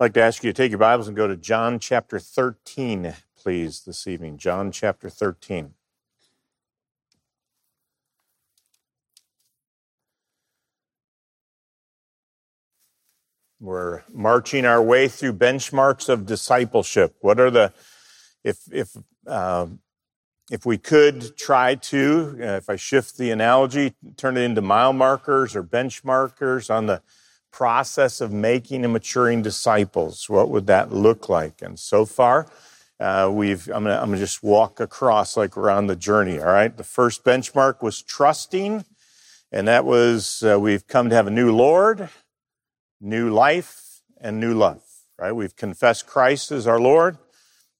I'd like to ask you to take your Bibles and go to John chapter 13, please, this evening. John chapter 13. We're marching our way through benchmarks of discipleship. What are the, if, if, uh, if we could try to, uh, if I shift the analogy, turn it into mile markers or benchmarkers on the process of making and maturing disciples, what would that look like? And so far, uh, we've, I'm gonna, I'm gonna just walk across like we're on the journey, all right? The first benchmark was trusting, and that was uh, we've come to have a new Lord, new life, and new love, right? We've confessed Christ as our Lord.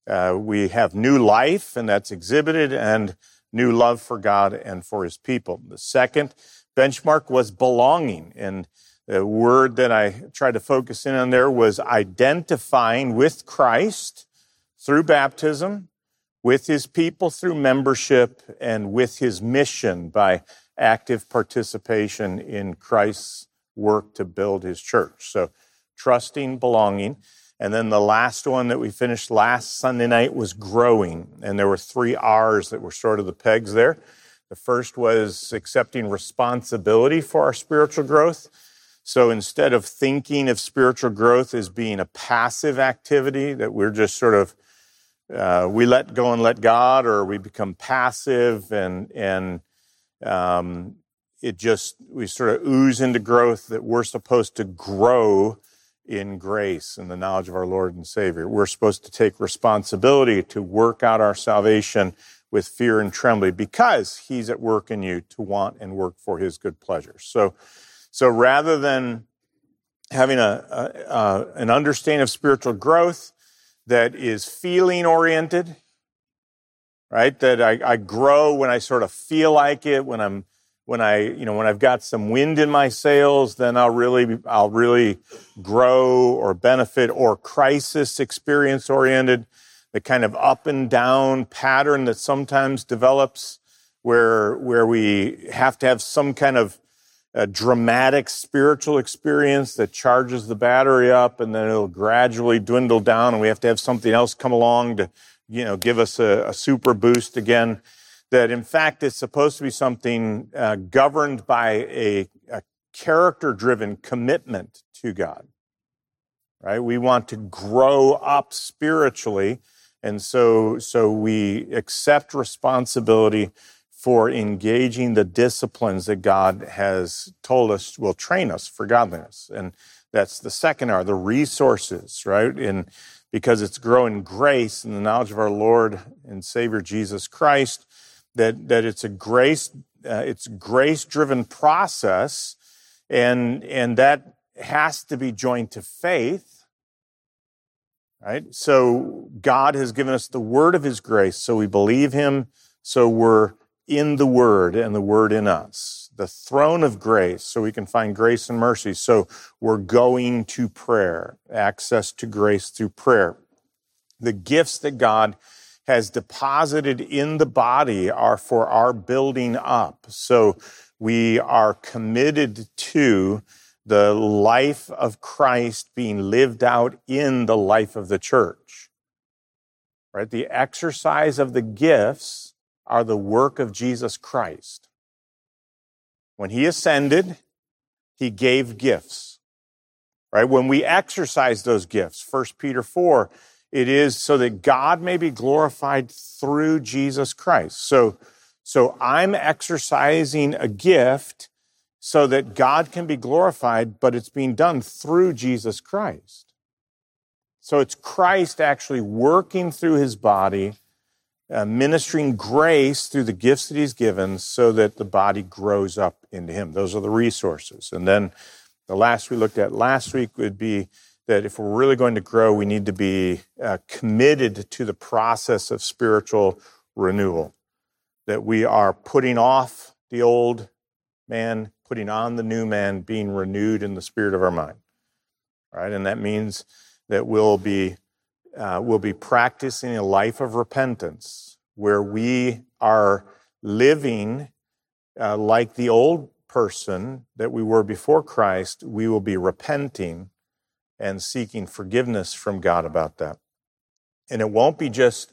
Uh, we have new life, and that's exhibited, and new love for God and for his people. The second benchmark was belonging, and the word that I tried to focus in on there was identifying with Christ through baptism, with his people through membership, and with his mission by active participation in Christ's work to build his church. So, trusting, belonging. And then the last one that we finished last Sunday night was growing. And there were three R's that were sort of the pegs there. The first was accepting responsibility for our spiritual growth. So instead of thinking of spiritual growth as being a passive activity, that we're just sort of, uh, we let go and let God, or we become passive and, and, um, it just, we sort of ooze into growth that we're supposed to grow in grace and the knowledge of our Lord and Savior. We're supposed to take responsibility to work out our salvation with fear and trembling because He's at work in you to want and work for His good pleasure. So, so rather than having a, a, a, an understanding of spiritual growth that is feeling oriented, right? That I, I grow when I sort of feel like it, when I'm when I, you know, when I've got some wind in my sails, then I'll really, I'll really grow or benefit or crisis experience oriented, the kind of up and down pattern that sometimes develops where, where we have to have some kind of a dramatic spiritual experience that charges the battery up and then it'll gradually dwindle down and we have to have something else come along to you know give us a, a super boost again. That in fact it's supposed to be something uh, governed by a, a character driven commitment to god right? We want to grow up spiritually and so so we accept responsibility for engaging the disciplines that God has told us will train us for godliness. And that's the second R, the resources, right? And because it's growing grace in the knowledge of our Lord and Savior Jesus Christ, that, that it's a grace, uh, it's grace driven process. And, and that has to be joined to faith, right? So God has given us the word of his grace. So we believe him. So we're in the Word and the Word in us, the throne of grace, so we can find grace and mercy. So we're going to prayer, access to grace through prayer. The gifts that God has deposited in the body are for our building up. So we are committed to the life of Christ being lived out in the life of the church. Right? The exercise of the gifts are the work of Jesus Christ. When he ascended, he gave gifts. Right? When we exercise those gifts, 1 Peter 4, it is so that God may be glorified through Jesus Christ. So, so I'm exercising a gift so that God can be glorified, but it's being done through Jesus Christ. So it's Christ actually working through his body uh, ministering grace through the gifts that he's given so that the body grows up into him. Those are the resources. And then the last we looked at last week would be that if we're really going to grow, we need to be uh, committed to the process of spiritual renewal. That we are putting off the old man, putting on the new man, being renewed in the spirit of our mind. Right? And that means that we'll be uh, will be practicing a life of repentance where we are living uh, like the old person that we were before Christ. We will be repenting and seeking forgiveness from God about that. And it won't be just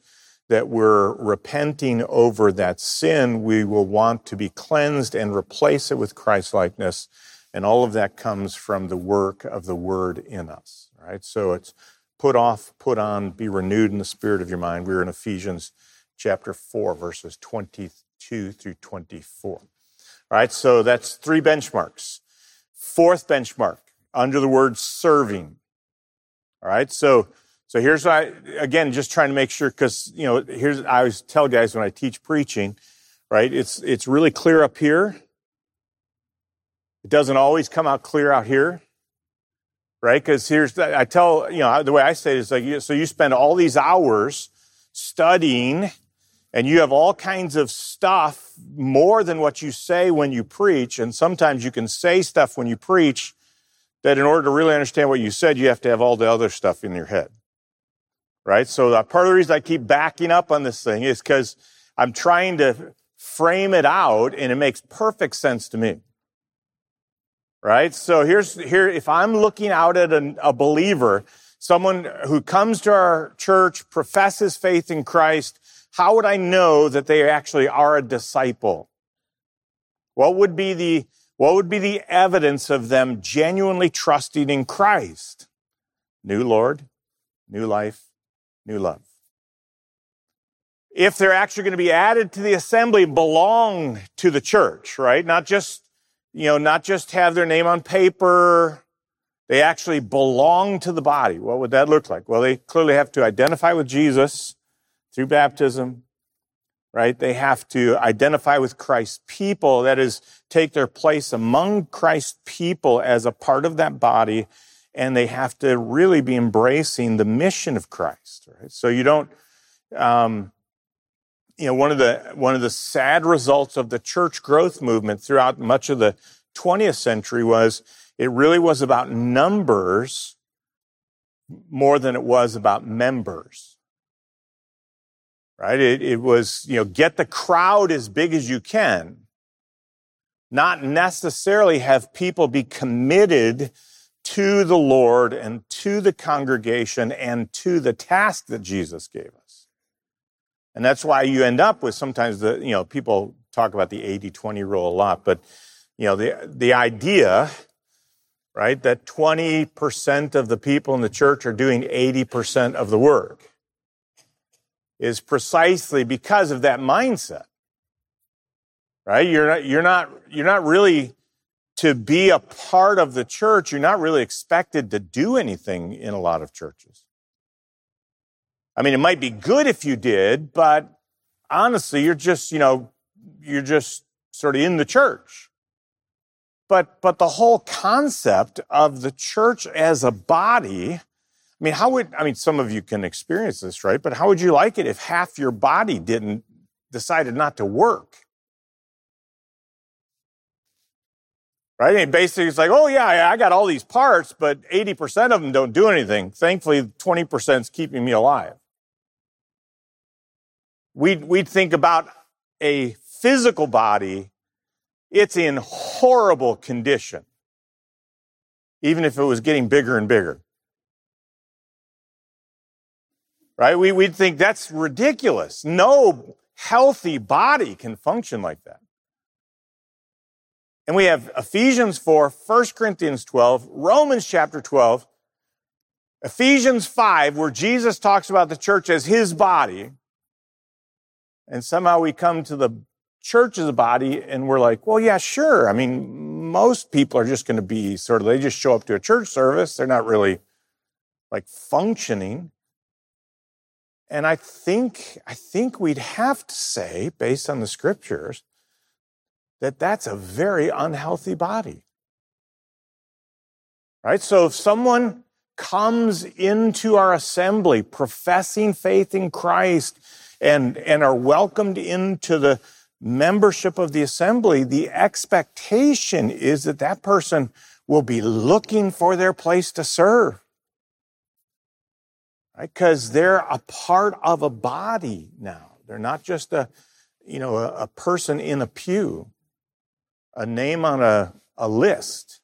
that we're repenting over that sin. We will want to be cleansed and replace it with Christ likeness. And all of that comes from the work of the word in us, right? So it's put off, put on, be renewed in the spirit of your mind. We're in Ephesians chapter 4, verses 22 through 24. All right, so that's three benchmarks. Fourth benchmark, under the word serving. All right, so so here's I again just trying to make sure because you know here's I always tell guys when I teach preaching, right? It's it's really clear up here. It doesn't always come out clear out here right? Because here's the, I tell you know the way I say it is like so you spend all these hours studying, and you have all kinds of stuff more than what you say when you preach, and sometimes you can say stuff when you preach that in order to really understand what you said, you have to have all the other stuff in your head, right? So uh, part of the reason I keep backing up on this thing is because I'm trying to frame it out, and it makes perfect sense to me right? So here's here if I'm looking out at a, a believer, someone who comes to our church, professes faith in Christ, how would I know that they actually are a disciple? What would be the what would be the evidence of them genuinely trusting in Christ? New Lord, new life, new love. If they're actually going to be added to the assembly, belong to the church, right? Not just you know, not just have their name on paper, they actually belong to the body. What would that look like? Well, they clearly have to identify with Jesus through baptism, right? They have to identify with Christ's people, that is, take their place among Christ's people as a part of that body, and they have to really be embracing the mission of Christ, right? So you don't, um, you know, one of the one of the sad results of the church growth movement throughout much of the 20th century was it really was about numbers more than it was about members. Right? It, it was, you know, get the crowd as big as you can, not necessarily have people be committed to the Lord and to the congregation and to the task that Jesus gave us. And that's why you end up with sometimes the, you know, people talk about the 80 20 rule a lot, but, you know, the, the idea, right, that 20% of the people in the church are doing 80% of the work is precisely because of that mindset. Right? You're not, you're not, you're not really to be a part of the church. You're not really expected to do anything in a lot of churches. I mean, it might be good if you did, but honestly, you're just, you know, you're just sort of in the church. But, but the whole concept of the church as a body, I mean, how would, I mean, some of you can experience this, right? But how would you like it if half your body didn't, decided not to work? Right? And basically it's like, oh yeah, I got all these parts, but 80% of them don't do anything. Thankfully, 20% is keeping me alive we'd, we'd think about a physical body, it's in horrible condition, even if it was getting bigger and bigger. Right? We, we'd think that's ridiculous. No healthy body can function like that. And we have Ephesians 4, 1 Corinthians 12, Romans chapter 12, Ephesians 5, where Jesus talks about the church as his body, and somehow we come to the church as a body and we're like, well, yeah, sure. I mean, most people are just going to be sort of, they just show up to a church service. They're not really like functioning. And I think, I think we'd have to say, based on the scriptures, that that's a very unhealthy body. Right? So if someone comes into our assembly professing faith in Christ, and, and are welcomed into the membership of the assembly, the expectation is that that person will be looking for their place to serve. Right? Because they're a part of a body now. They're not just a, you know, a, a person in a pew, a name on a, a list.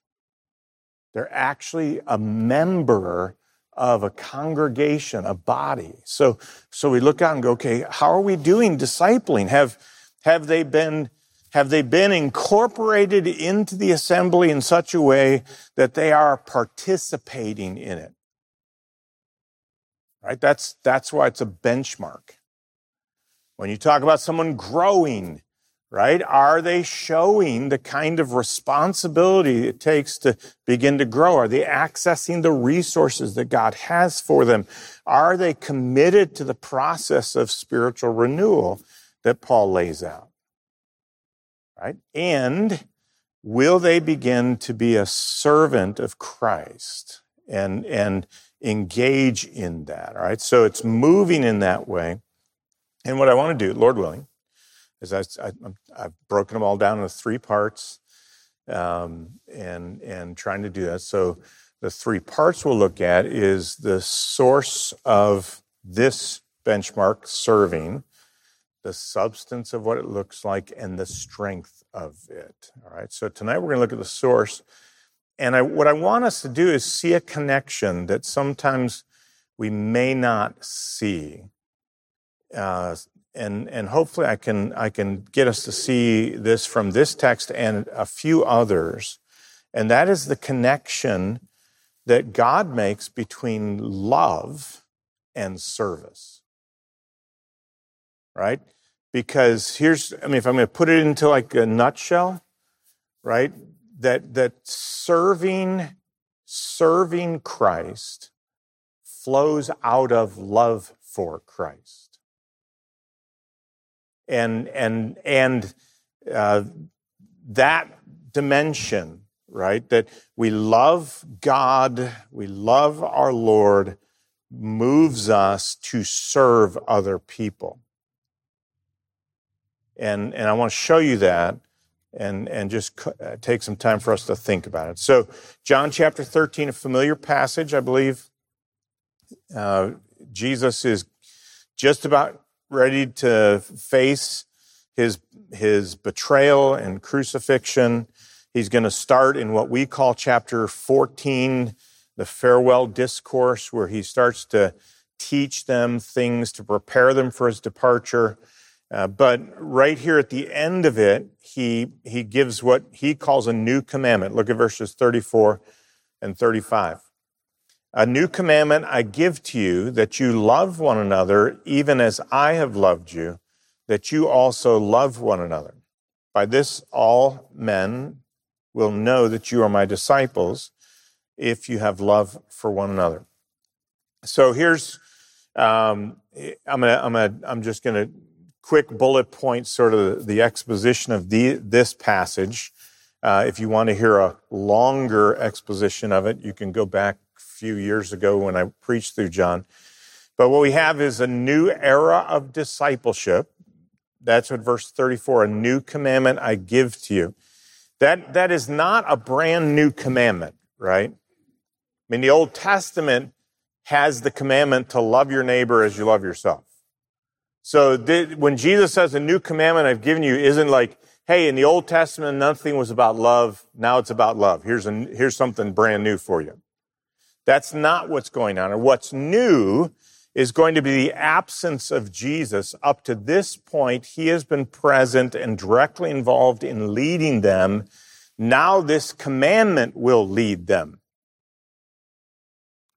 They're actually a member of a congregation, a body. So, so we look out and go, okay, how are we doing discipling? Have, have they been, have they been incorporated into the assembly in such a way that they are participating in it? Right? That's, that's why it's a benchmark. When you talk about someone growing, right? Are they showing the kind of responsibility it takes to begin to grow? Are they accessing the resources that God has for them? Are they committed to the process of spiritual renewal that Paul lays out? Right? And will they begin to be a servant of Christ and, and engage in that? All right. So it's moving in that way. And what I want to do, Lord willing, I, have broken them all down into three parts um, and, and trying to do that. So the three parts we'll look at is the source of this benchmark serving, the substance of what it looks like, and the strength of it. All right. So tonight we're going to look at the source. And I, what I want us to do is see a connection that sometimes we may not see. Uh, and and hopefully I can I can get us to see this from this text and a few others, and that is the connection that God makes between love and service. Right? Because here's I mean if I'm going to put it into like a nutshell, right? That that serving serving Christ flows out of love for Christ and and and uh, that dimension, right? That we love God, we love our Lord, moves us to serve other people. And and I want to show you that. And, and just uh, take some time for us to think about it. So, John chapter 13, a familiar passage, I believe. Uh, Jesus is just about ready to face his, his betrayal and crucifixion. He's going to start in what we call chapter 14, the farewell discourse, where he starts to teach them things to prepare them for his departure. Uh, but right here at the end of it, he, he gives what he calls a new commandment. Look at verses 34 and 35. A new commandment I give to you that you love one another, even as I have loved you, that you also love one another. By this, all men will know that you are my disciples if you have love for one another. So here's, um, I'm gonna, I'm gonna, I'm just gonna quick bullet point sort of the exposition of the, this passage. Uh, if you want to hear a longer exposition of it, you can go back few years ago when I preached through John. But what we have is a new era of discipleship. That's what verse 34, a new commandment I give to you. That, that is not a brand new commandment, right? I mean, the Old Testament has the commandment to love your neighbor as you love yourself. So when Jesus says a new commandment I've given you isn't like, hey, in the Old Testament, nothing was about love. Now it's about love. Here's, a, here's something brand new for you. That's not what's going on. Or what's new is going to be the absence of Jesus. Up to this point, he has been present and directly involved in leading them. Now this commandment will lead them.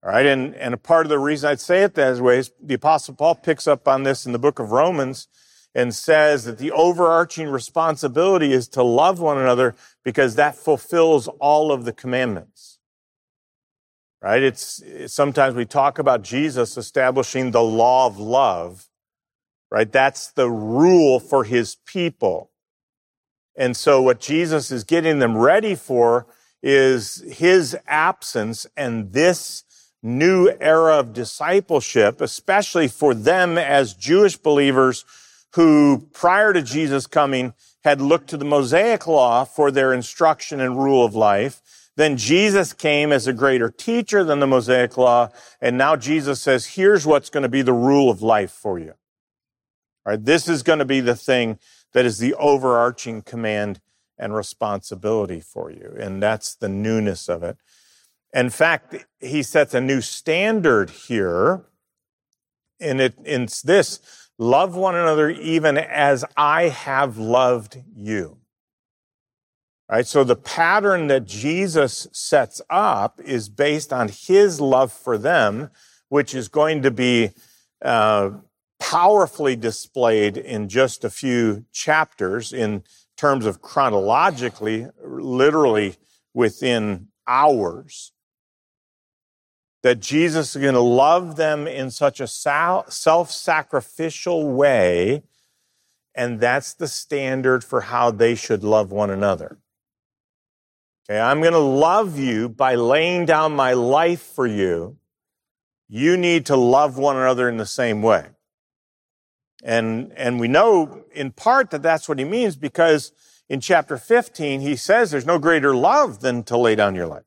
All right, and, and a part of the reason I'd say it that way is the Apostle Paul picks up on this in the book of Romans and says that the overarching responsibility is to love one another because that fulfills all of the commandments right? It's, sometimes we talk about Jesus establishing the law of love, right? That's the rule for his people. And so what Jesus is getting them ready for is his absence and this new era of discipleship, especially for them as Jewish believers who prior to Jesus coming had looked to the Mosaic law for their instruction and rule of life then Jesus came as a greater teacher than the Mosaic law. And now Jesus says, here's what's going to be the rule of life for you. All right. This is going to be the thing that is the overarching command and responsibility for you. And that's the newness of it. In fact, he sets a new standard here. And it, it's this love one another even as I have loved you. Right? So the pattern that Jesus sets up is based on his love for them, which is going to be uh, powerfully displayed in just a few chapters in terms of chronologically, literally within hours. That Jesus is going to love them in such a self sacrificial way, and that's the standard for how they should love one another. Okay, I'm going to love you by laying down my life for you. You need to love one another in the same way. And, and we know in part that that's what he means because in chapter 15, he says there's no greater love than to lay down your life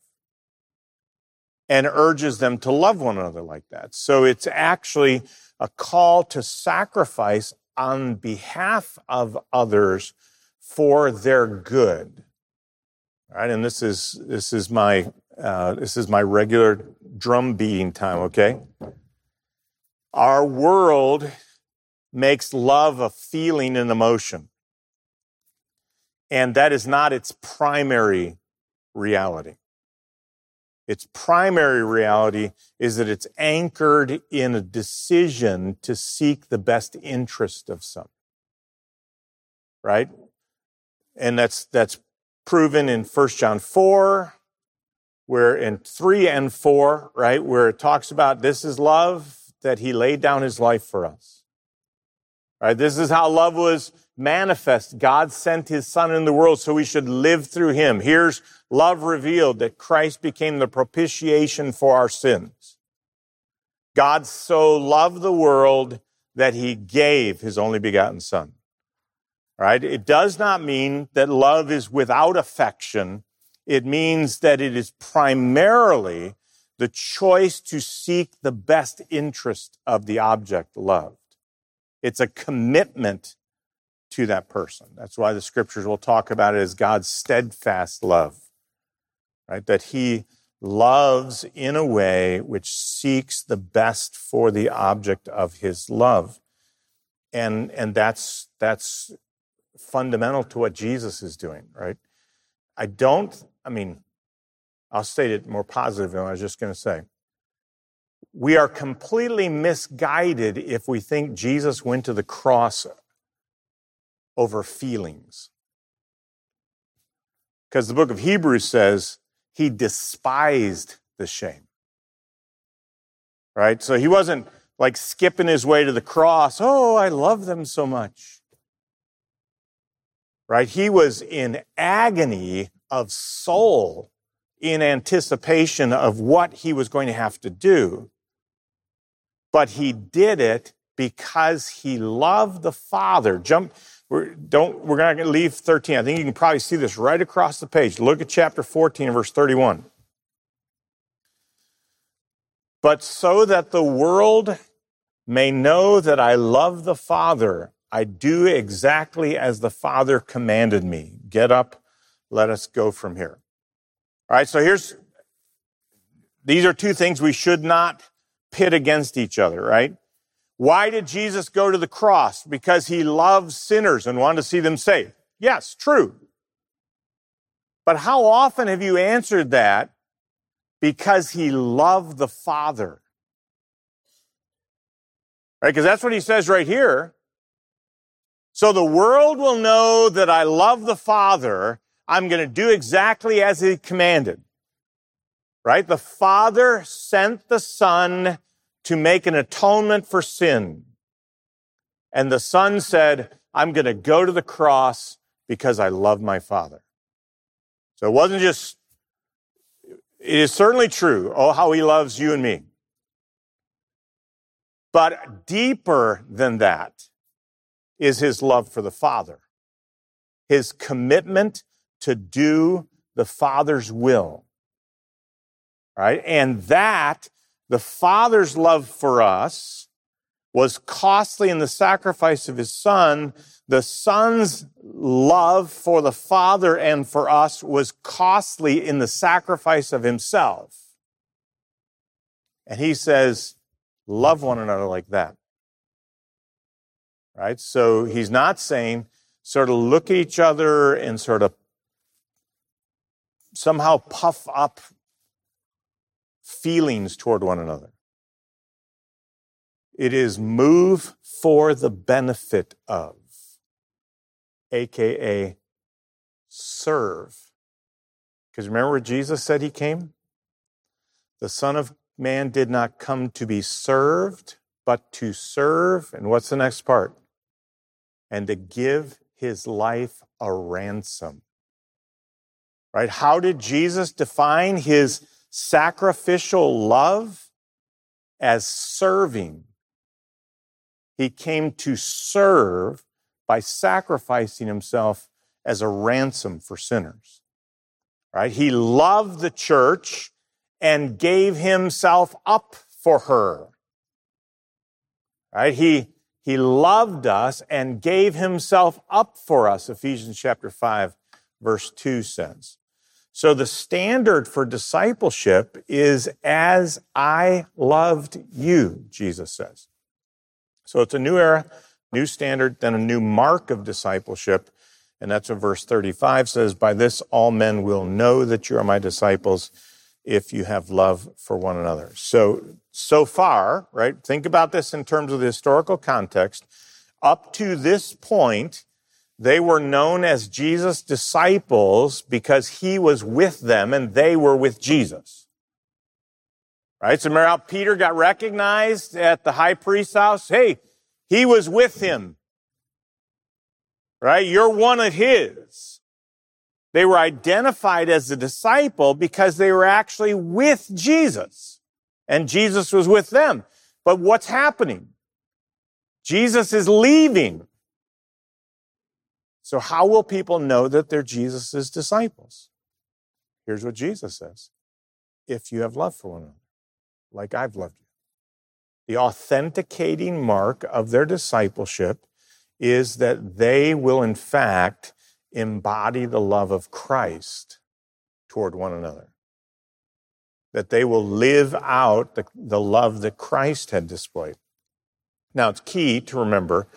and urges them to love one another like that. So it's actually a call to sacrifice on behalf of others for their good. Right, and this is this is my uh, this is my regular drum beating time. Okay, our world makes love a feeling and emotion. And that is not its primary reality. Its primary reality is that it's anchored in a decision to seek the best interest of some. Right? And that's, that's proven in 1 John 4, where in 3 and 4, right, where it talks about this is love that he laid down his life for us. Right? This is how love was manifest. God sent his son in the world so we should live through him. Here's love revealed that Christ became the propitiation for our sins. God so loved the world that he gave his only begotten son. Right? It does not mean that love is without affection. It means that it is primarily the choice to seek the best interest of the object loved. It's a commitment to that person. That's why the scriptures will talk about it as God's steadfast love, right? That he loves in a way which seeks the best for the object of his love. And, and that's, that's fundamental to what Jesus is doing, right? I don't, I mean, I'll state it more positive than I was just going to say we are completely misguided if we think Jesus went to the cross over feelings. Because the book of Hebrews says he despised the shame. Right? So he wasn't like skipping his way to the cross. Oh, I love them so much. Right? He was in agony of soul in anticipation of what he was going to have to do but he did it because he loved the Father. Jump, we're, don't, we're going to leave 13. I think you can probably see this right across the page. Look at chapter 14 verse 31. But so that the world may know that I love the Father, I do exactly as the Father commanded me. Get up, let us go from here. All right, so here's, these are two things we should not pit against each other, right? Why did Jesus go to the cross? Because he loved sinners and wanted to see them saved. Yes, true. But how often have you answered that? Because he loved the Father. Right? Because that's what he says right here. So the world will know that I love the Father. I'm going to do exactly as he commanded right? The Father sent the Son to make an atonement for sin. And the Son said, I'm going to go to the cross because I love my Father. So it wasn't just, it is certainly true, oh, how he loves you and me. But deeper than that is his love for the Father, his commitment to do the Father's will right? And that, the Father's love for us, was costly in the sacrifice of his Son. The Son's love for the Father and for us was costly in the sacrifice of himself. And he says, love one another like that. Right? So he's not saying sort of look at each other and sort of somehow puff up feelings toward one another. It is move for the benefit of, aka serve. Because remember what Jesus said he came? The Son of Man did not come to be served, but to serve. And what's the next part? And to give his life a ransom. Right? How did Jesus define his sacrificial love? As serving. He came to serve by sacrificing himself as a ransom for sinners. Right? He loved the church and gave himself up for her. Right? He, he loved us and gave himself up for us, Ephesians chapter 5, verse 2 says. So the standard for discipleship is as I loved you, Jesus says. So it's a new era, new standard, then a new mark of discipleship. And that's what verse 35 says By this all men will know that you are my disciples if you have love for one another. So, so far, right, think about this in terms of the historical context. Up to this point, they were known as Jesus' disciples because he was with them and they were with Jesus. Right? So remember how Peter got recognized at the high priest's house? Hey, he was with him. Right? You're one of his. They were identified as a disciple because they were actually with Jesus. And Jesus was with them. But what's happening? Jesus is leaving. So how will people know that they're Jesus' disciples? Here's what Jesus says. If you have love for one another, like I've loved you. The authenticating mark of their discipleship is that they will, in fact, embody the love of Christ toward one another. That they will live out the, the love that Christ had displayed. Now, it's key to remember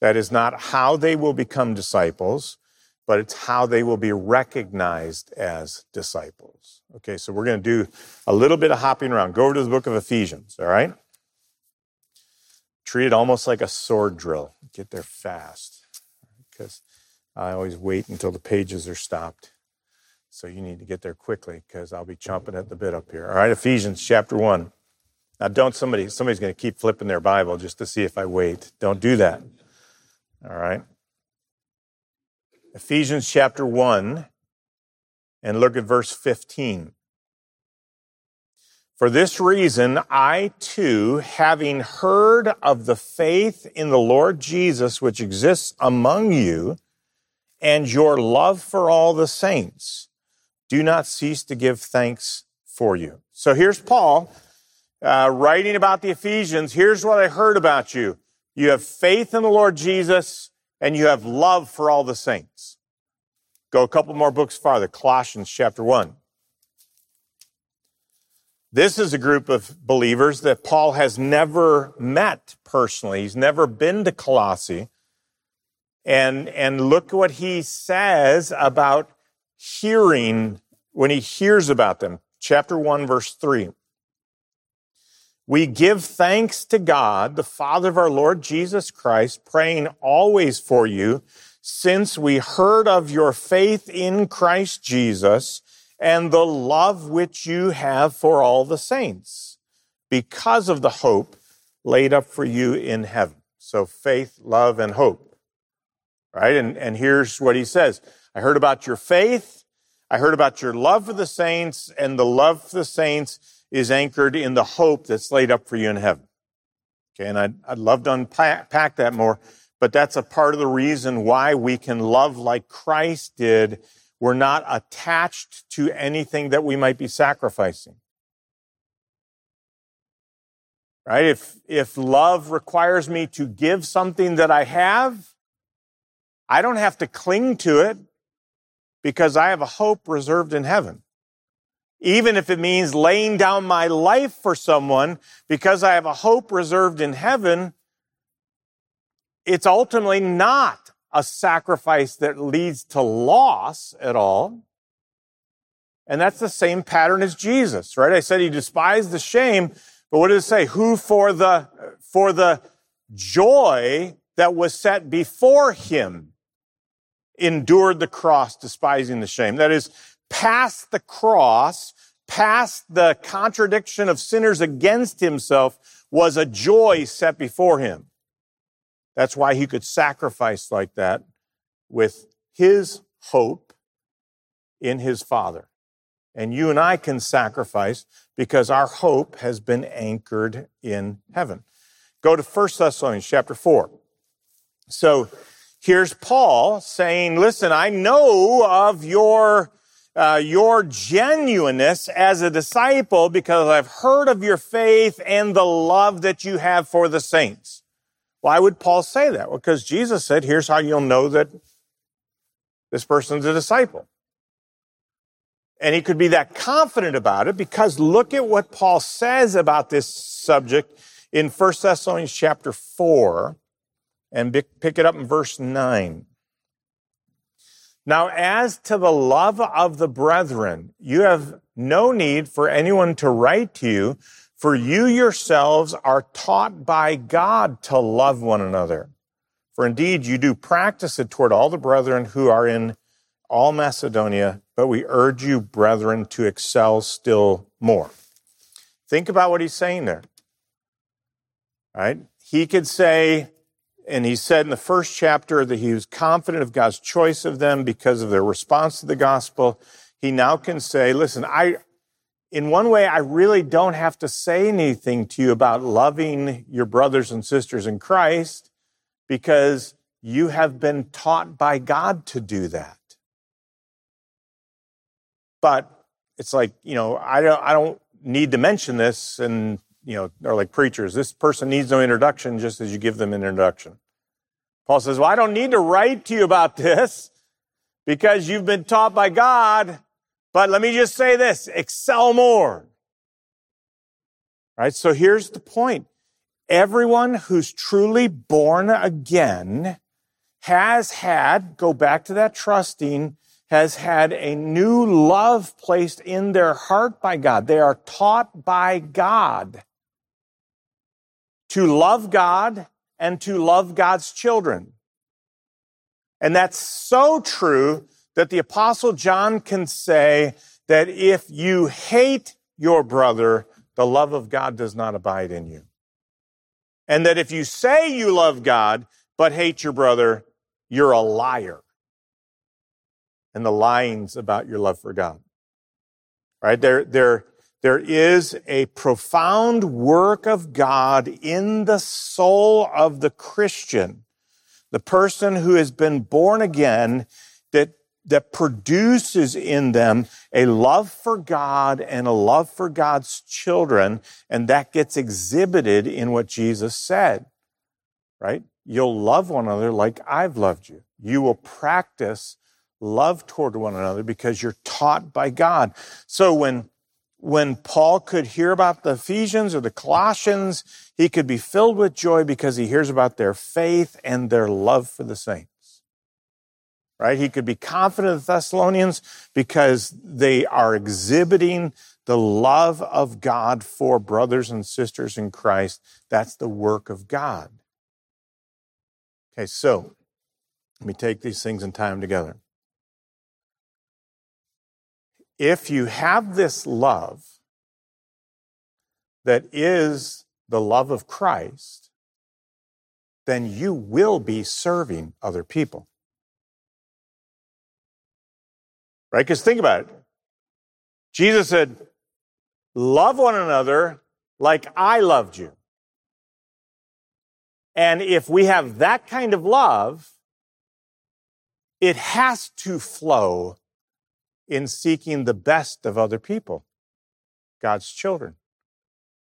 that is not how they will become disciples, but it's how they will be recognized as disciples. Okay, so we're going to do a little bit of hopping around. Go over to the book of Ephesians, all right? Treat it almost like a sword drill. Get there fast because I always wait until the pages are stopped. So you need to get there quickly because I'll be chomping at the bit up here. All right, Ephesians chapter 1. Now, don't somebody, somebody's going to keep flipping their Bible just to see if I wait. Don't do that. All right. Ephesians chapter 1, and look at verse 15. For this reason, I too, having heard of the faith in the Lord Jesus which exists among you, and your love for all the saints, do not cease to give thanks for you. So here's Paul uh, writing about the Ephesians. Here's what I heard about you. You have faith in the Lord Jesus, and you have love for all the saints. Go a couple more books farther. Colossians chapter 1. This is a group of believers that Paul has never met personally. He's never been to Colossae. And, and look what he says about hearing when he hears about them. Chapter 1, verse 3. We give thanks to God, the Father of our Lord Jesus Christ, praying always for you, since we heard of your faith in Christ Jesus and the love which you have for all the saints because of the hope laid up for you in heaven. So faith, love, and hope. Right? And, and here's what he says. I heard about your faith. I heard about your love for the saints and the love for the saints is anchored in the hope that's laid up for you in heaven. Okay. And I'd, I'd love to unpack that more, but that's a part of the reason why we can love like Christ did we're not attached to anything that we might be sacrificing. Right? If, if love requires me to give something that I have, I don't have to cling to it because I have a hope reserved in heaven. even if it means laying down my life for someone because I have a hope reserved in heaven, it's ultimately not a sacrifice that leads to loss at all. And that's the same pattern as Jesus, right? I said he despised the shame, but what does it say? Who for the, for the joy that was set before him endured the cross, despising the shame. That is, past the cross, past the contradiction of sinners against himself was a joy set before him. That's why he could sacrifice like that with his hope in his Father. And you and I can sacrifice because our hope has been anchored in heaven. Go to 1 Thessalonians chapter 4. So here's Paul saying, listen, I know of your uh, your genuineness as a disciple because I've heard of your faith and the love that you have for the saints. Why would Paul say that? Well, because Jesus said, here's how you'll know that this person's a disciple. And he could be that confident about it because look at what Paul says about this subject in 1 Thessalonians chapter 4 and pick it up in verse 9. Now, as to the love of the brethren, you have no need for anyone to write to you, for you yourselves are taught by God to love one another. For indeed, you do practice it toward all the brethren who are in all Macedonia, but we urge you, brethren, to excel still more. Think about what he's saying there. Right? He could say, and he said in the first chapter that he was confident of God's choice of them because of their response to the gospel. He now can say, listen, I, in one way, I really don't have to say anything to you about loving your brothers and sisters in Christ because you have been taught by God to do that. But it's like, you know, I don't, I don't need to mention this and you know, are like preachers. This person needs no introduction just as you give them an introduction. Paul says, well, I don't need to write to you about this because you've been taught by God. But let me just say this, excel more. Right? So here's the point. Everyone who's truly born again has had, go back to that trusting, has had a new love placed in their heart by God. They are taught by God to love God and to love God's children. And that's so true that the apostle John can say that if you hate your brother, the love of God does not abide in you. And that if you say you love God, but hate your brother, you're a liar. And the lying's about your love for God. Right? There, there, there is a profound work of God in the soul of the Christian, the person who has been born again, that, that produces in them a love for God and a love for God's children. And that gets exhibited in what Jesus said, right? You'll love one another like I've loved you. You will practice love toward one another because you're taught by God. So when when Paul could hear about the Ephesians or the Colossians, he could be filled with joy because he hears about their faith and their love for the saints. Right? He could be confident of the Thessalonians because they are exhibiting the love of God for brothers and sisters in Christ. That's the work of God. Okay, so let me take these things in time together if you have this love that is the love of Christ, then you will be serving other people. Right? Because think about it. Jesus said, Love one another like I loved you. And if we have that kind of love, it has to flow in seeking the best of other people, God's children.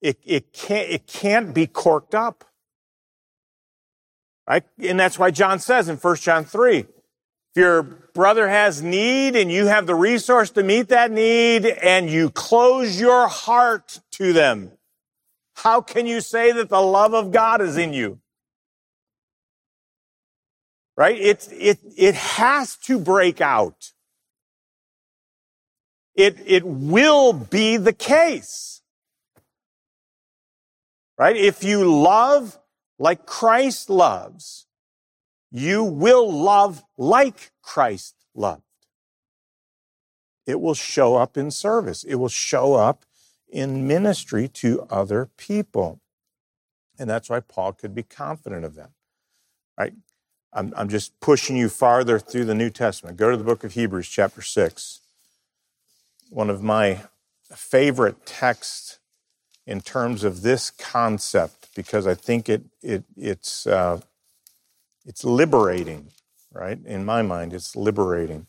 It, it, can't, it can't be corked up. Right? And that's why John says in 1 John 3, If your brother has need and you have the resource to meet that need and you close your heart to them, how can you say that the love of God is in you? Right? It, it, it has to break out. It, it will be the case. Right? If you love like Christ loves, you will love like Christ loved. It will show up in service. It will show up in ministry to other people. And that's why Paul could be confident of that. Right? I'm, I'm just pushing you farther through the New Testament. Go to the book of Hebrews, chapter 6. One of my favorite texts in terms of this concept, because I think it, it, it's, uh, it's liberating, right? In my mind, it's liberating.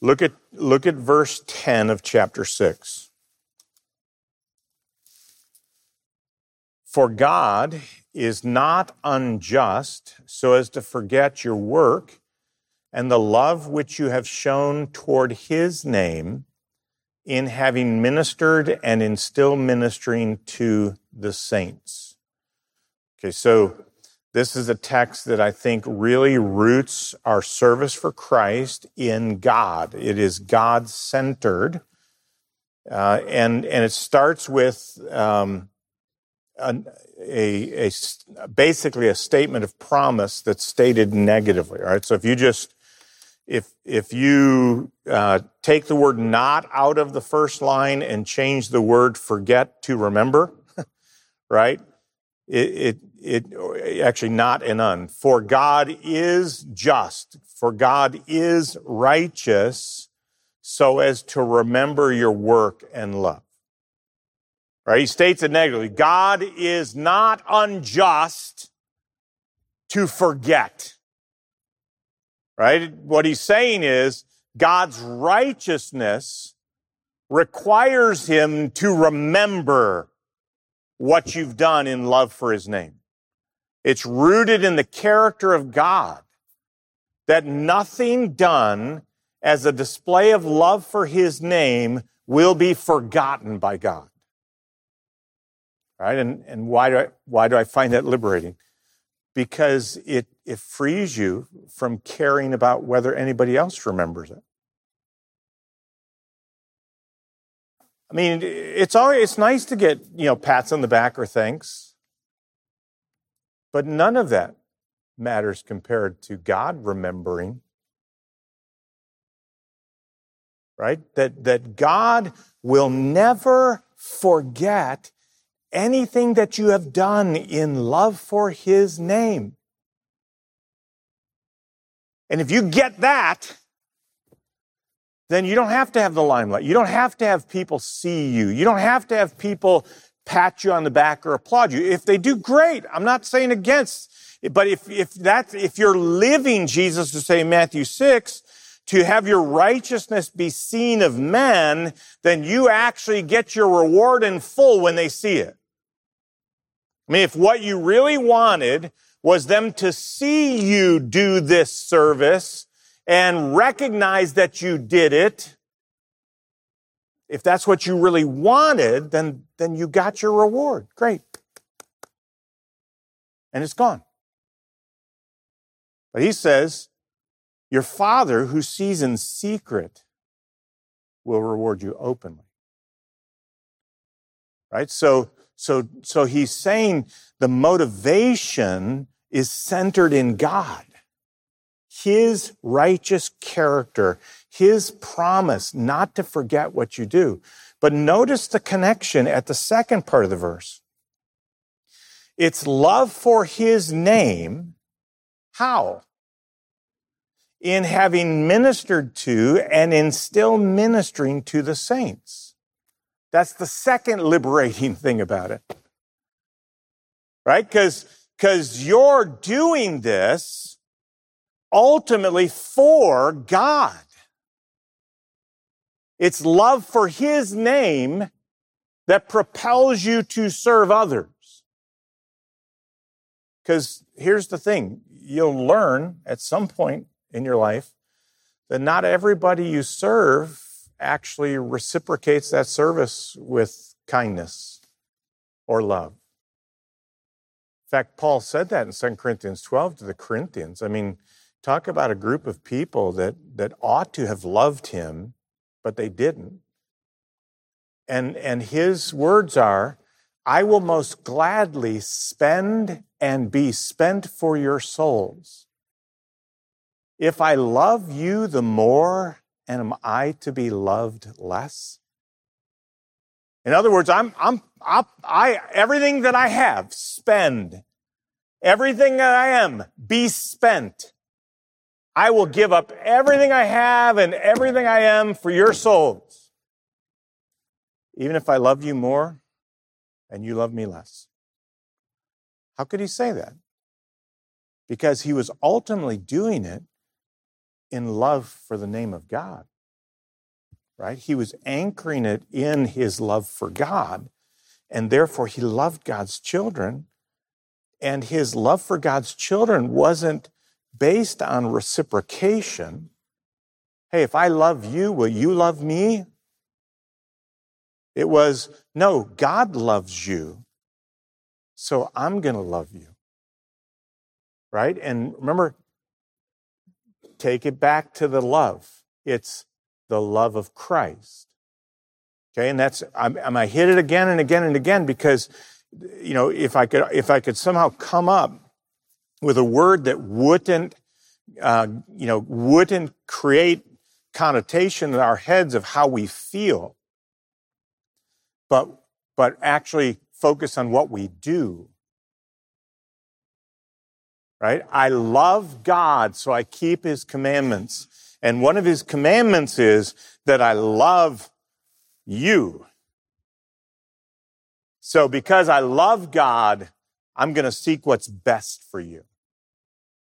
Look at, look at verse 10 of chapter 6. For God is not unjust so as to forget your work and the love which you have shown toward his name in having ministered and in still ministering to the saints. Okay, so this is a text that I think really roots our service for Christ in God. It is God centered. Uh, and, and it starts with um, a, a, a, basically a statement of promise that's stated negatively. All right. So if you just if if you uh, take the word not out of the first line and change the word forget to remember, right? It, it it actually not and un. For God is just. For God is righteous, so as to remember your work and love. Right? He states it negatively. God is not unjust to forget. Right? What he's saying is God's righteousness requires him to remember what you've done in love for his name. It's rooted in the character of God that nothing done as a display of love for his name will be forgotten by God. Right? And, and why, do I, why do I find that liberating? Because it, it frees you from caring about whether anybody else remembers it. I mean, it's always, it's nice to get, you know, pats on the back or thanks. But none of that matters compared to God remembering. Right? That, that God will never forget anything that you have done in love for his name. And if you get that, then you don't have to have the limelight. You don't have to have people see you. You don't have to have people pat you on the back or applaud you. If they do, great. I'm not saying against, but if, if that, if you're living Jesus to say Matthew 6, to have your righteousness be seen of men, then you actually get your reward in full when they see it. I mean, if what you really wanted was them to see you do this service and recognize that you did it, if that's what you really wanted, then, then you got your reward. Great. And it's gone. But he says, your father who sees in secret will reward you openly. Right? So, so, so he's saying the motivation is centered in God. His righteous character, His promise not to forget what you do. But notice the connection at the second part of the verse. It's love for His name. How? In having ministered to and in still ministering to the saints. That's the second liberating thing about it. Right? Because because you're doing this ultimately for God. It's love for His name that propels you to serve others. Because here's the thing you'll learn at some point in your life, that not everybody you serve actually reciprocates that service with kindness or love. In fact, Paul said that in 2 Corinthians 12 to the Corinthians. I mean, talk about a group of people that, that ought to have loved him, but they didn't. And, and his words are, I will most gladly spend and be spent for your souls. If I love you the more, and am I to be loved less? In other words, I'm, I'm, I, I, everything that I have, spend. Everything that I am, be spent. I will give up everything I have and everything I am for your souls. Even if I love you more and you love me less. How could he say that? Because he was ultimately doing it in love for the name of God. Right? He was anchoring it in his love for God, and therefore he loved God's children. And his love for God's children wasn't based on reciprocation. Hey, if I love you, will you love me? It was, no, God loves you, so I'm going to love you. Right? And remember, take it back to the love. It's the love of Christ. Okay, and that's I'm, I'm, I hit it again and again and again because you know if I could if I could somehow come up with a word that wouldn't uh, you know wouldn't create connotation in our heads of how we feel, but but actually focus on what we do right? I love God, so I keep his commandments. And one of his commandments is that I love you. So because I love God, I'm going to seek what's best for you.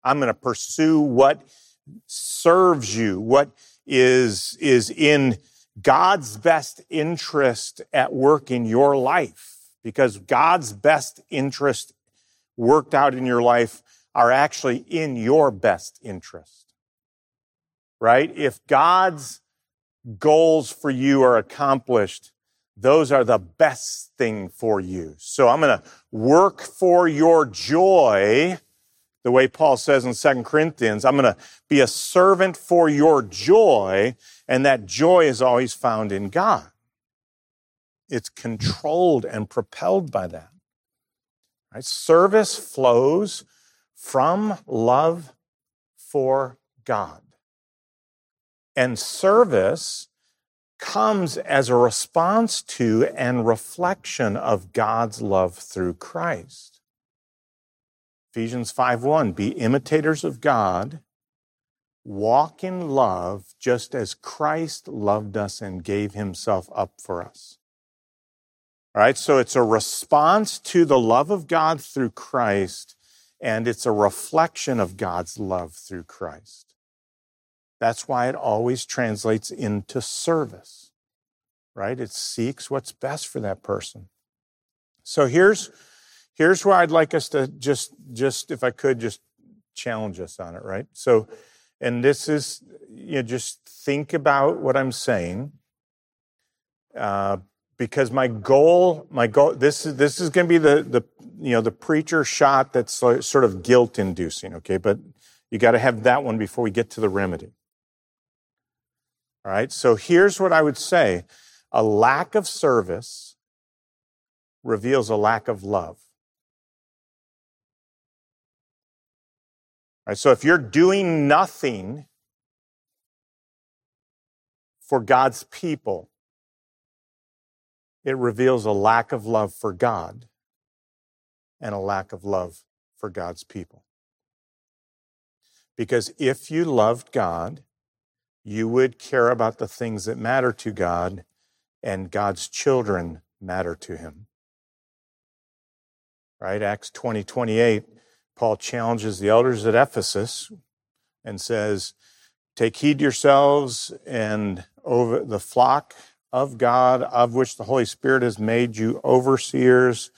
I'm going to pursue what serves you, what is, is in God's best interest at work in your life. Because God's best interest worked out in your life are actually in your best interest. Right? If God's goals for you are accomplished, those are the best thing for you. So I'm going to work for your joy, the way Paul says in 2 Corinthians. I'm going to be a servant for your joy, and that joy is always found in God. It's controlled and propelled by that. Right? Service flows from love for God. And service comes as a response to and reflection of God's love through Christ. Ephesians 5:1 Be imitators of God, walk in love just as Christ loved us and gave himself up for us. All right, so it's a response to the love of God through Christ and it's a reflection of God's love through Christ. That's why it always translates into service, right? It seeks what's best for that person. So here's, here's where I'd like us to just, just, if I could, just challenge us on it, right? So, and this is, you know, just think about what I'm saying. Uh, because my goal, my goal, this is, this is going to be the, the, you know, the preacher shot that's sort of guilt inducing, okay? But you got to have that one before we get to the remedy. All right, so here's what I would say a lack of service reveals a lack of love. All right, so if you're doing nothing for God's people, it reveals a lack of love for God and a lack of love for God's people. Because if you loved God, you would care about the things that matter to God, and God's children matter to him. Right? Acts 20 28, Paul challenges the elders at Ephesus and says, Take heed yourselves and over the flock of God, of which the Holy Spirit has made you overseers.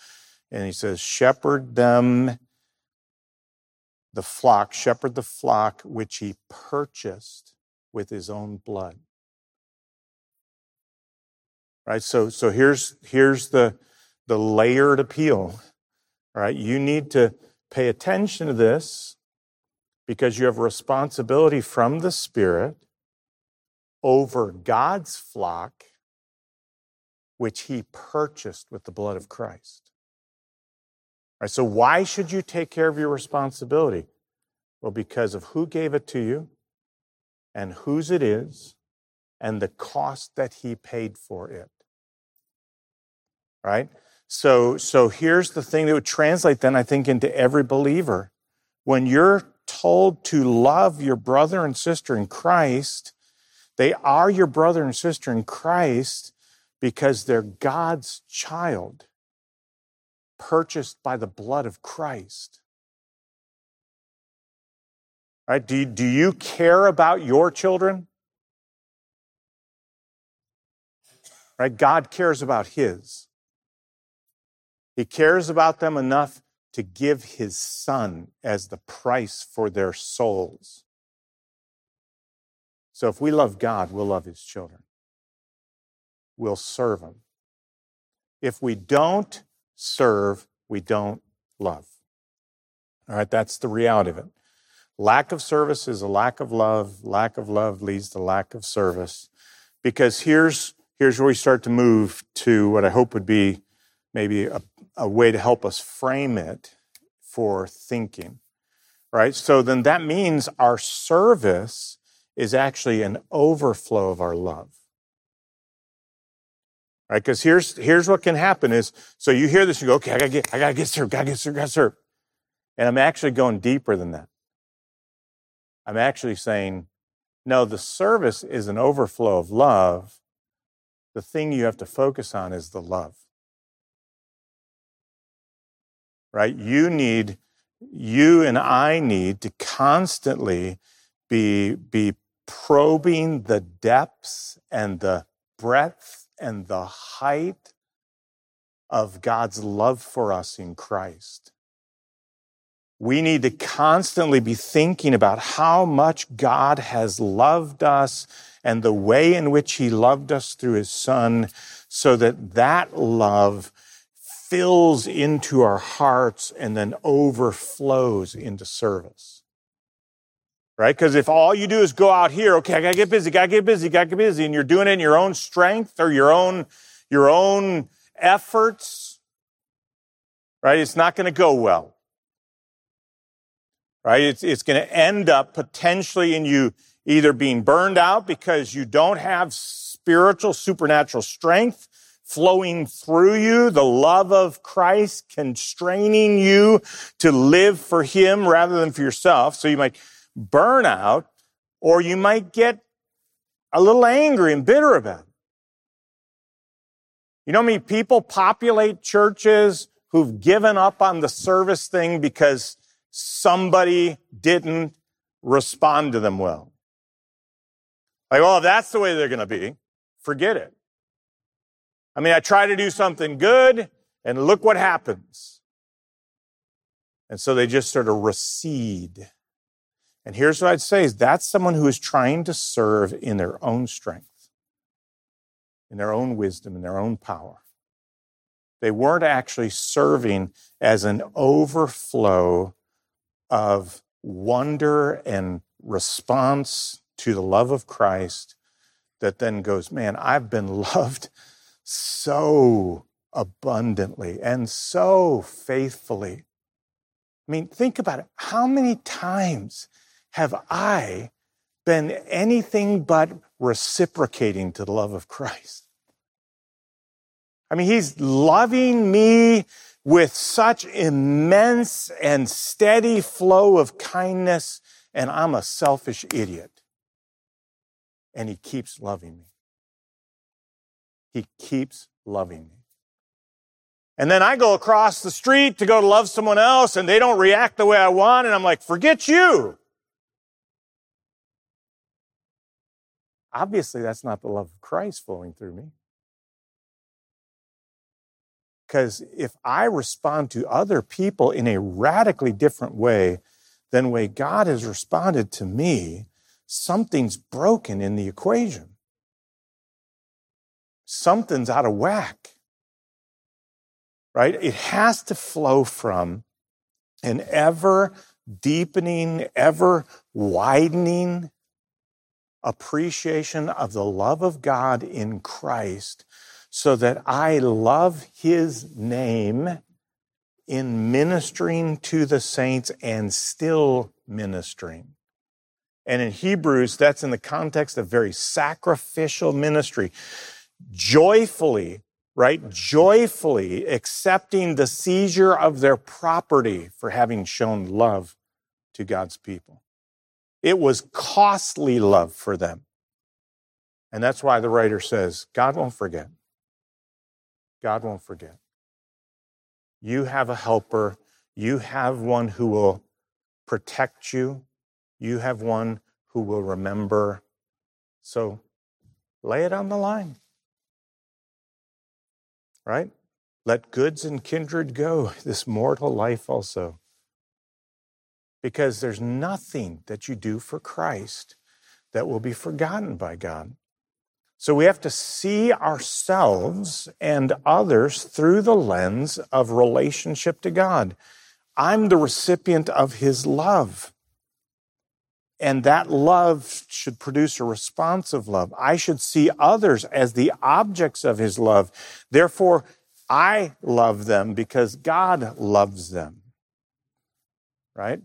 And he says, shepherd them the flock, shepherd the flock which he purchased with his own blood. Right? So, so here's, here's the, the layered appeal. Right? You need to pay attention to this because you have responsibility from the Spirit over God's flock, which he purchased with the blood of Christ. All right, so, why should you take care of your responsibility? Well, because of who gave it to you and whose it is and the cost that he paid for it. Right? So, so here's the thing that would translate then, I think, into every believer. When you're told to love your brother and sister in Christ, they are your brother and sister in Christ because they're God's child, purchased by the blood of Christ. Right? Do, do you care about your children? Right? God cares about his. He cares about them enough to give his son as the price for their souls. So if we love God, we'll love his children. We'll serve him. If we don't serve, we don't love. All right, that's the reality of it. Lack of service is a lack of love. Lack of love leads to lack of service. Because here's, here's where we start to move to what I hope would be maybe a, a way to help us frame it for thinking. Right? So then that means our service is actually an overflow of our love. Right? Because here's, here's what can happen is, so you hear this, you go, okay, I gotta get, I gotta get served, gotta get served, gotta serve. And I'm actually going deeper than that. I'm actually saying, no, the service is an overflow of love. The thing you have to focus on is the love. Right? You need, you and I need to constantly be, be probing the depths and the breadth and the height of God's love for us in Christ. We need to constantly be thinking about how much God has loved us and the way in which he loved us through his son so that that love fills into our hearts and then overflows into service right? Because if all you do is go out here, okay, I gotta get busy, gotta get busy, gotta get busy, and you're doing it in your own strength or your own, your own efforts, right? It's not gonna go well. Right? It's, it's gonna end up potentially in you either being burned out because you don't have spiritual, supernatural strength flowing through you, the love of Christ constraining you to live for Him rather than for yourself. So you might burn out or you might get a little angry and bitter about it. You know many people populate churches who've given up on the service thing because somebody didn't respond to them well? Like, well, if that's the way they're going to be, forget it. I mean, I try to do something good and look what happens. And so they just sort of recede. And here's what I'd say is that's someone who is trying to serve in their own strength, in their own wisdom, in their own power. They weren't actually serving as an overflow of wonder and response to the love of Christ that then goes, man, I've been loved so abundantly and so faithfully. I mean, think about it. How many times have I been anything but reciprocating to the love of Christ? I mean, he's loving me with such immense and steady flow of kindness, and I'm a selfish idiot. And he keeps loving me. He keeps loving me. And then I go across the street to go to love someone else, and they don't react the way I want, and I'm like, forget you. Obviously, that's not the love of Christ flowing through me. Because if I respond to other people in a radically different way than way God has responded to me, something's broken in the equation. Something's out of whack. Right? It has to flow from an ever deepening, ever widening appreciation of the love of God in Christ so that I love his name in ministering to the saints and still ministering. And in Hebrews, that's in the context of very sacrificial ministry. Joyfully, right? Joyfully accepting the seizure of their property for having shown love to God's people. It was costly love for them. And that's why the writer says, God won't forget. God won't forget. You have a helper. You have one who will protect you. You have one who will remember. So lay it on the line. Right? Let goods and kindred go, this mortal life also. Because there's nothing that you do for Christ that will be forgotten by God. So we have to see ourselves and others through the lens of relationship to God. I'm the recipient of His love. And that love should produce a response of love. I should see others as the objects of His love. Therefore, I love them because God loves them. Right?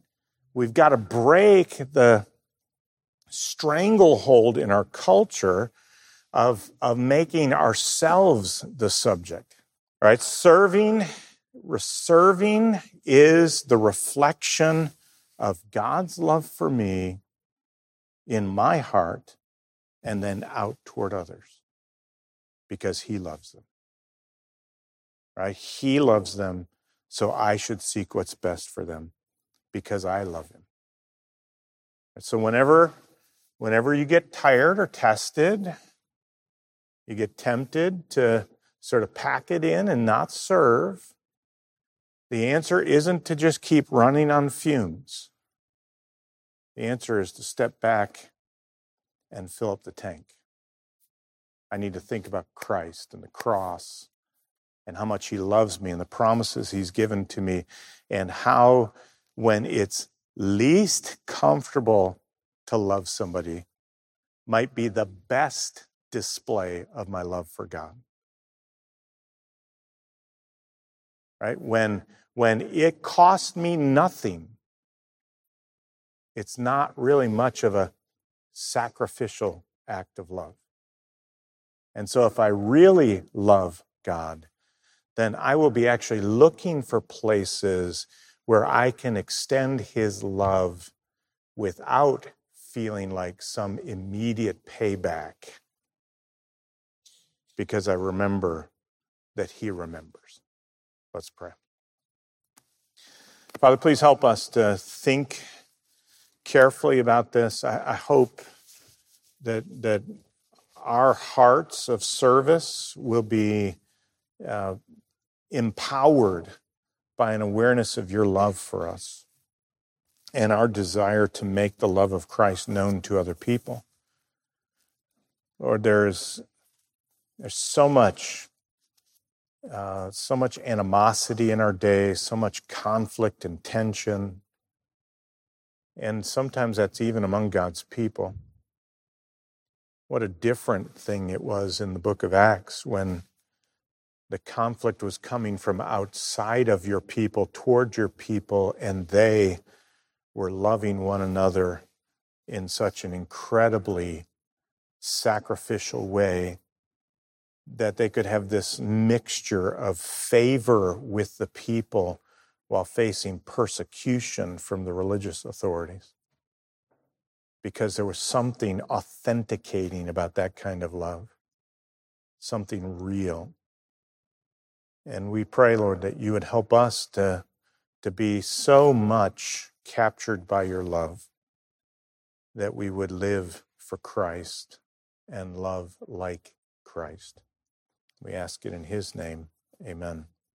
We've got to break the stranglehold in our culture of, of making ourselves the subject, right? Serving, serving is the reflection of God's love for me in my heart and then out toward others because He loves them, right? He loves them, so I should seek what's best for them because I love Him. So whenever, whenever you get tired or tested, you get tempted to sort of pack it in and not serve. The answer isn't to just keep running on fumes. The answer is to step back and fill up the tank. I need to think about Christ and the cross and how much He loves me and the promises He's given to me, and how, when it's least comfortable to love somebody, might be the best display of my love for God. Right? When, when it cost me nothing, it's not really much of a sacrificial act of love. And so, if I really love God, then I will be actually looking for places where I can extend His love without feeling like some immediate payback because I remember that He remembers. Let's pray. Father, please help us to think carefully about this. I, I hope that, that our hearts of service will be uh, empowered by an awareness of your love for us and our desire to make the love of Christ known to other people. Lord, there's there's so much, uh, so much animosity in our day, so much conflict and tension. And sometimes that's even among God's people. What a different thing it was in the book of Acts when the conflict was coming from outside of your people toward your people, and they were loving one another in such an incredibly sacrificial way that they could have this mixture of favor with the people while facing persecution from the religious authorities. Because there was something authenticating about that kind of love, something real. And we pray, Lord, that you would help us to, to be so much captured by your love that we would live for Christ and love like Christ. We ask it in his name. Amen.